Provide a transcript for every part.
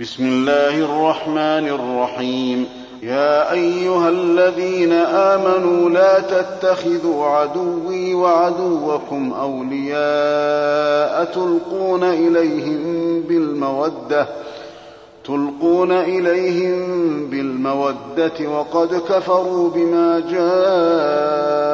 بسم الله الرحمن الرحيم. يا أيها الذين آمنوا لا تتخذوا عدوي وعدوكم أولياء تلقون إليهم بالمودة تلقون إليهم بالمودة وقد كفروا بما جاءكم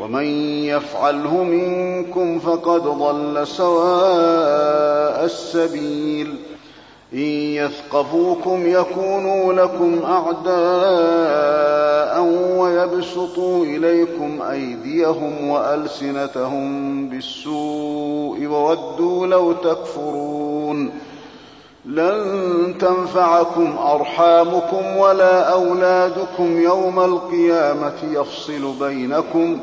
ومن يفعله منكم فقد ضل سواء السبيل. إن يثقفوكم يكونوا لكم أعداء ويبسطوا إليكم أيديهم وألسنتهم بالسوء وودوا لو تكفرون. لن تنفعكم أرحامكم ولا أولادكم يوم القيامة يفصل بينكم.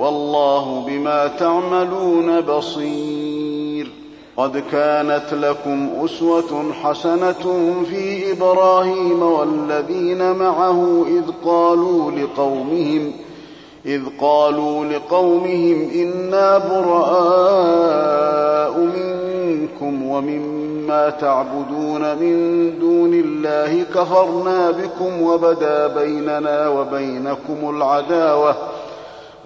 والله بما تعملون بصير. قد كانت لكم أسوة حسنة في إبراهيم والذين معه إذ قالوا لقومهم إذ قالوا لقومهم إنا براء منكم ومما تعبدون من دون الله كفرنا بكم وبدا بيننا وبينكم العداوة.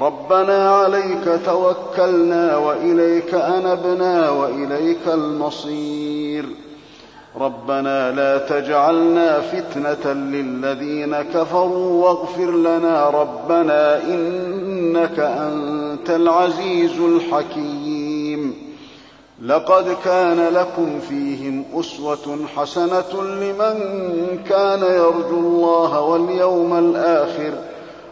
ربنا عليك توكلنا وإليك أنبنا وإليك المصير. ربنا لا تجعلنا فتنة للذين كفروا واغفر لنا ربنا إنك أنت العزيز الحكيم. لقد كان لكم فيهم أسوة حسنة لمن كان يرجو الله واليوم الآخر.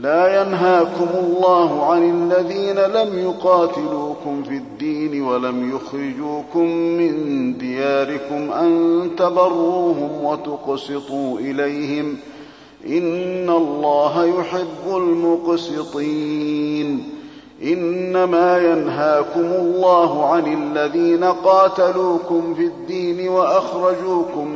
لا ينهاكم الله عن الذين لم يقاتلوكم في الدين ولم يخرجوكم من دياركم أن تبروهم وتقسطوا إليهم إن الله يحب المقسطين إنما ينهاكم الله عن الذين قاتلوكم في الدين وأخرجوكم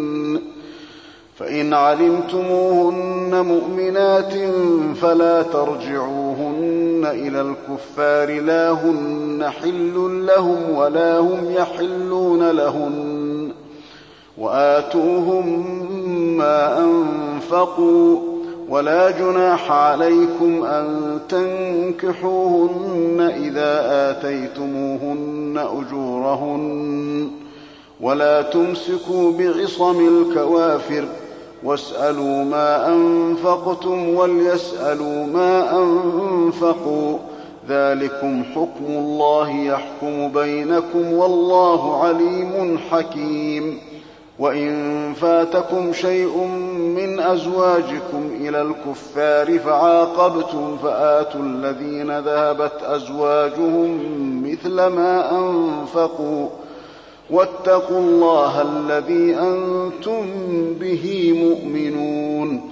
فإن علمتموهن مؤمنات فلا ترجعوهن إلى الكفار لا هن حل لهم ولا هم يحلون لهن. وآتوهم ما أنفقوا ولا جناح عليكم أن تنكحوهن إذا آتيتموهن أجورهن. ولا تمسكوا بعصم الكوافر واسألوا ما أنفقتم وليسألوا ما أنفقوا. ذلكم حكم الله يحكم بينكم والله عليم حكيم. وإن فاتكم شيء من أزواجكم إلى الكفار فعاقبتم فآتوا الذين ذهبت أزواجهم مثل ما أنفقوا. واتقوا الله الذي أنتم به مؤمنون.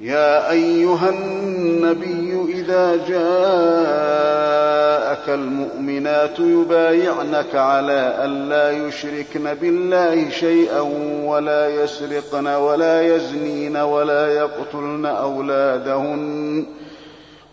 يا أيها النبي إذا جاءك المؤمنات يبايعنك على أن لا يشركن بالله شيئا ولا يسرقن ولا يزنين ولا يقتلن أولادهن.